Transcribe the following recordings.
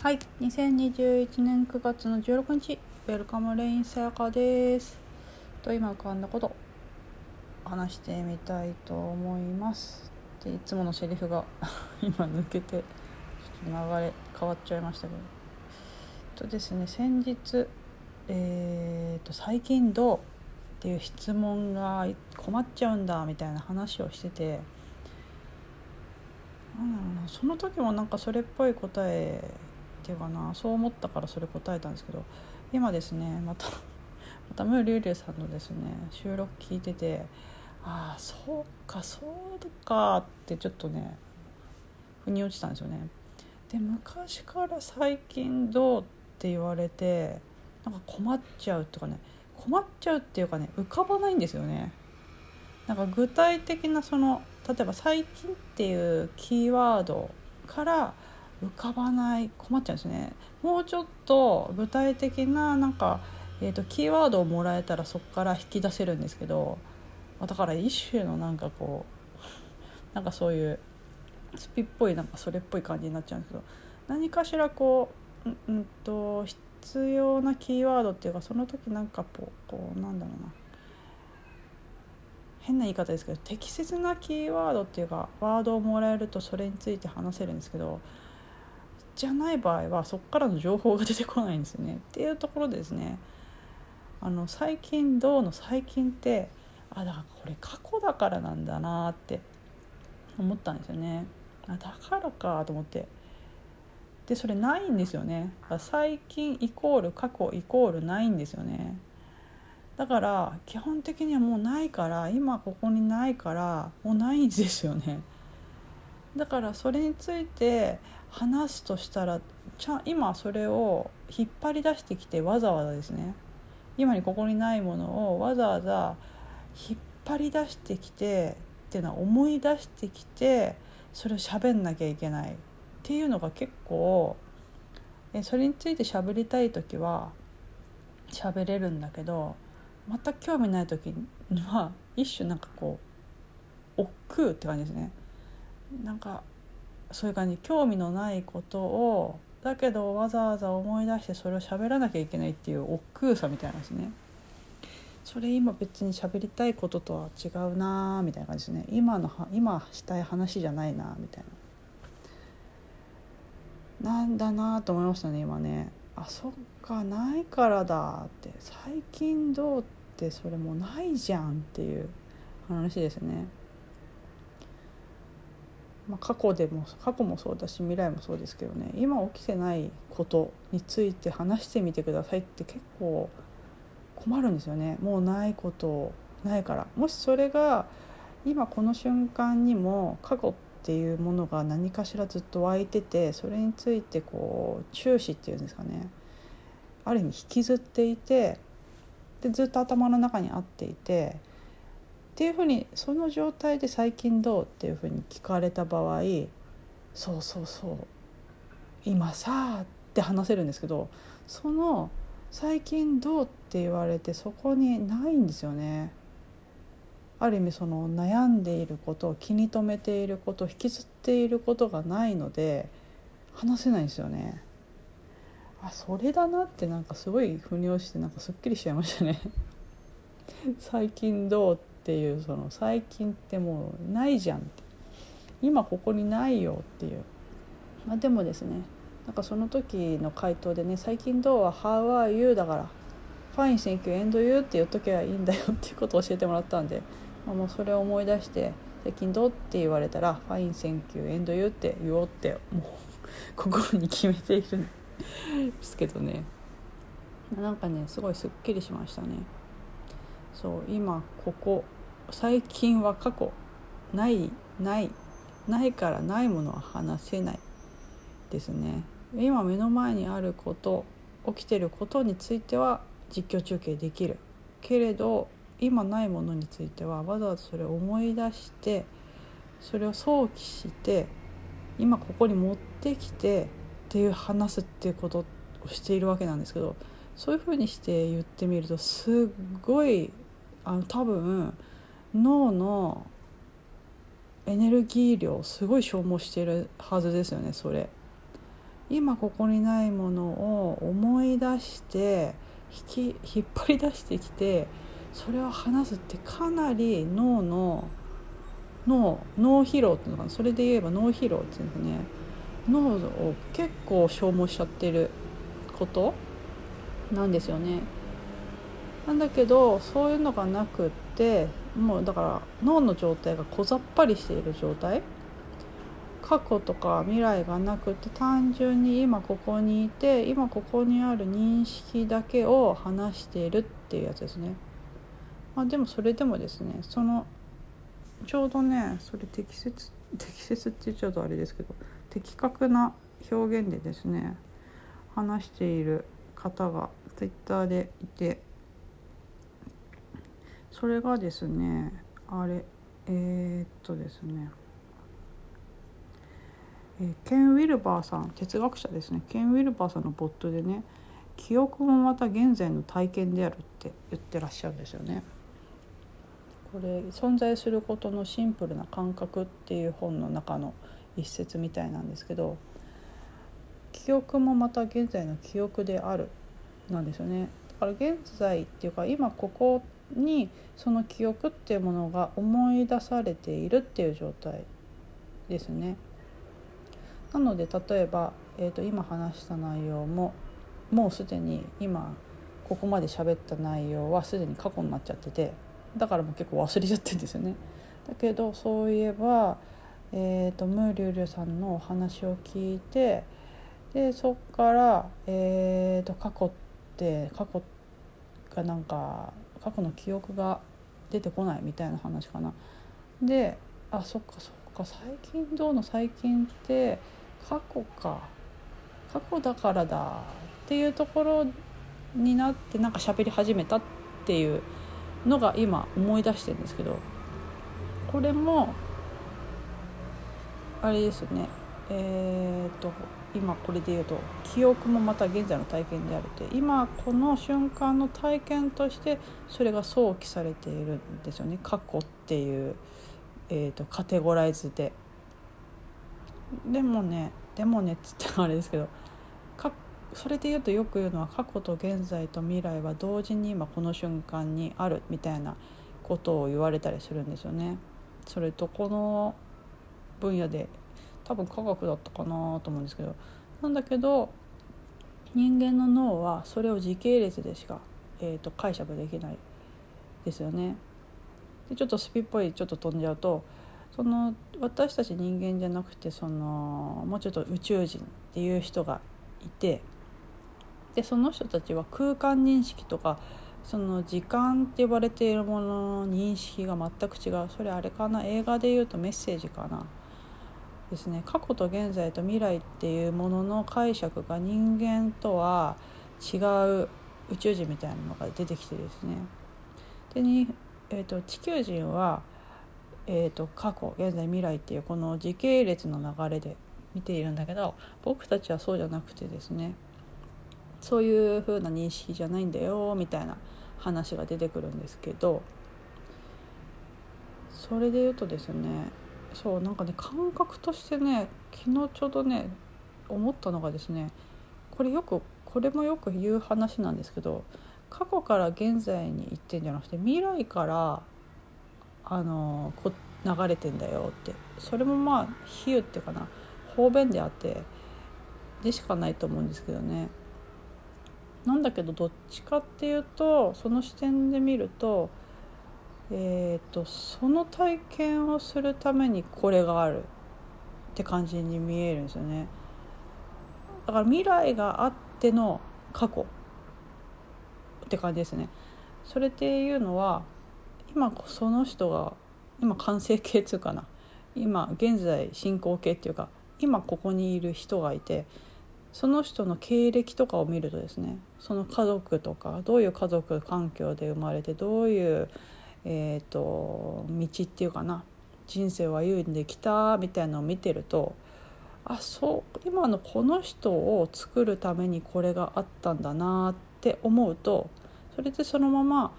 はい、2021年9月の16日、ウェルカムレインさやかです。と今浮かんだこと話してみたいと思います。でいつものセリフが 今抜けてちょっと流れ変わっちゃいましたけど。とですね、先日えー、と最近どうっていう質問が困っちゃうんだみたいな話をしてて。なんだろうなその時もなんかそれっぽい答えっていうかなそう思ったからそれ答えたんですけど今ですねまた またムーリュウリュウさんのですね収録聞いててああそうかそうかってちょっとね腑に落ちたんですよね。で昔から最近どうって言われてなんか困っちゃうとかね困っちゃうっていうかね浮かばないんですよね。なんか具体的なその例えば「最近」っていうキーワードから浮かばない困っちゃうんですね。もうちょっと具体的ななんか、えーと、キーワードをもらえたらそこから引き出せるんですけどだから一種のなんかこうなんかそういうスピっぽいなんかそれっぽい感じになっちゃうんですけど何かしらこううんうんと必要なキーワードっていうかその時なんかこうこうなんだろうな。変な言い方ですけど適切なキーワードっていうかワードをもらえるとそれについて話せるんですけどじゃない場合はそこからの情報が出てこないんですよね。っていうところですねあの最近どうの最近ってあだからこれ過去だからなんだなって思ったんですよね。あだからかと思ってでそれないんですよね。最近イコール過去イコールないんですよね。だから基本的にはもうないから今ここにないからもうないんですよねだからそれについて話すとしたらちゃ今それを引っ張り出してきてわざわざですね。今にここにないものをわざわざ引っ張り出してきてっていうのは思い出してきてそれを喋んなきゃいけないっていうのが結構えそれについて喋りたい時は喋れるんだけど全く興味ない時には一種なんかこう億劫って感じですね。なんかそういう感じ興味のないことをだけどわざわざ思い出してそれを喋らなきゃいけないっていう億劫さみたいなんですね。それ今別に喋りたいこととは違うなみたいな感じですね。今の今したい話じゃないなみたいな。なんだなと思いましたね今ね。あそっかないからだって。最近どうってそれもうないじゃんっていう話ですね。まあ、過去でも過去もそうだし未来もそうですけどね今起きてないことについて話してみてくださいって結構困るんですよね。もうないことないから。もしそれが今この瞬間にも過去っていうものが何かしらずっと湧いててそれについてこう注視っていうんですかね。ある意味引きずっていてでずっと頭の中にあっていてっていうふうにその状態で「最近どう?」っていうふうに聞かれた場合「そうそうそう今さ」って話せるんですけどその「最近どう?」って言われてそこにないんですよね。ある意味その悩んでいること気に留めていること引きずっていることがないので話せないんですよね。あそれだなってなんかすごい腑に落ちてなんかすっきりしちゃいましたね。最近どうっていうその最近ってもうないじゃん今ここにないよっていう、まあ、でもですねなんかその時の回答でね「最近どう?」は「How are you?」だから「Fine thank you and you」って言っとけばいいんだよっていうことを教えてもらったんで、まあ、もうそれを思い出して「最近どう?」って言われたら「Fine thank you and you」って言おうってもう心に決めているんですけどねなんかねすごいすっきりしましたね。そう今ここ最近は過去ないないないからないものは話せないですね。今目の前にあること起きてることについては実況中継できるけれど今ないものについてはわざわざそれを思い出してそれを想起して今ここに持ってきてっていう話すっていうことをしているわけなんですけどそういうふうにして言ってみるとすっごいあの多分脳のエネルギー量すごい消耗してるはずですよねそれ。今ここにないものを思い出して引き引っ張り出してきてそれを話すってかなり脳の脳脳疲労っていうのかなそれで言えば脳疲労っていうのね脳を結構消耗しちゃってることなんですよね。なんだけどそういうのがなくってもうだから脳の状態が小ざっぱりしている状態過去とか未来がなくて単純に今ここにいて今ここにある認識だけを話しているっていうやつですね。まあ、でもそれでもですねそのちょうどねそれ適切適切って言っちゃうとあれですけど的確な表現でですね話している方がツイッターでいてそれがですねあれえー、っとですねえケン・ウィルバーさん哲学者ですねケン・ウィルバーさんのボットでね記憶もまた現在の体験であるって言ってらっしゃるんですよね。これ「存在することのシンプルな感覚」っていう本の中の一節みたいなんですけど記憶もまた現在の記憶であるなんですよね。だから現在っていうか今ここにその記憶っていうものが思い出されているっていう状態ですね。なので例えば、えー、と今話した内容ももうすでに今ここまで喋った内容はすでに過去になっちゃっててだからもう結構忘れちゃってるんですよね。だけどそういえば、えーと、ムーリュウリュさんのお話を聞いてでそっから、えーと、過去って過去がなんか過去の記憶が出てこないみたいな話かな。であそっかそっか最近どうの最近って過去か過去だからだっていうところになってなんか喋り始めたっていうのが今思い出してるんですけどこれもあれですねえー、っと今これで言うと記憶もまた現在の体験であるって今この瞬間の体験としてそれが想起されているんですよね過去っていう、えーとカテゴライズで。でもねでもねっつってあれですけどそれで言うとよく言うのは過去と現在と未来は同時に今この瞬間にあるみたいなことを言われたりするんですよね。それとこの分野で多分科学だったかなと思うんですけどなんだけど人間の脳はそれを時系列でしか、えーと、解釈できないですよね。でちょっとスピっぽいちょっと飛んじゃうとその私たち人間じゃなくてそのもうちょっと宇宙人っていう人がいてでその人たちは空間認識とかその時間って呼ばれているものの認識が全く違う。それあれかな？映画で言うとメッセージかな？ですね。過去と現在と未来っていうものの解釈が人間とは違う宇宙人みたいなのが出てきてですね。でに、えーと地球人はえーと、過去現在未来っていうこの時系列の流れで見ているんだけど僕たちはそうじゃなくてですねそういう風な認識じゃないんだよみたいな話が出てくるんですけどそれで言うとですねそうなんかね感覚としてね昨日ちょうどね思ったのがですねこれよくこれもよく言う話なんですけど過去から現在に行ってんじゃなくて未来からあのこ流れてんだよってそれもまあ比喩っていうかな方便であってでしかないと思うんですけどね。なんだけどどっちかっていうとその視点で見ると,、えーと、その体験をするためにこれがあるって感じに見えるんですよね。だから未来があっての過去って感じですね。それっていうのは今その人が今完成形っていうかな今現在進行形っていうか今ここにいる人がいてその人の経歴とかを見るとですねその家族とかどういう家族環境で生まれてどういう、えーと、道っていうかな人生を歩んできたみたいなのを見てるとあそう今のこの人を作るためにこれがあったんだなって思うとそれでそのまま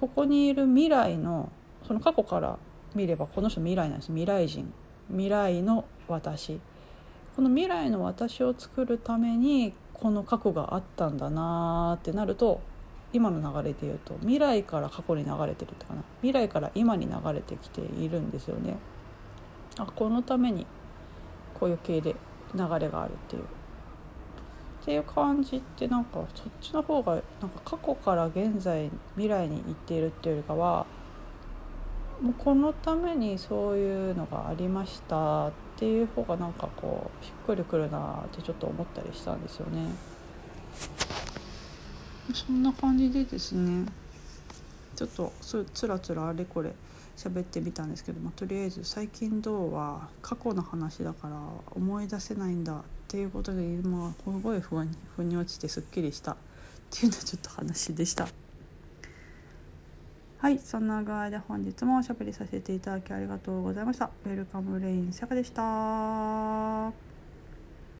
ここにいる未来のその過去から見ればこの人未来なんです。未来人。未来の私。この未来の私を作るためにこの過去があったんだなってなると今の流れで言うと未来から過去に流れてるってかな未来から今に流れてきているんですよね。あこのためにこういう系で流れがあるっていう。っていう感じってなんかそっちの方がなんか過去から現在未来に行っているっていうよりかはもうこのためにそういうのがありましたっていう方がなんかこうしっくりくるなってちょっと思ったりしたんですよね。そんな感じでですねちょっとつらつらあれこれ喋ってみたんですけど、まあ、とりあえず最近どうは過去の話だから思い出せないんだっていうことで今すごい不安に腑に落ちてすっきりしたっていうのはちょっと話でした。はい、そんな具合で本日もおしゃべりさせていただきありがとうございました。ウェルカムレインさやかでした。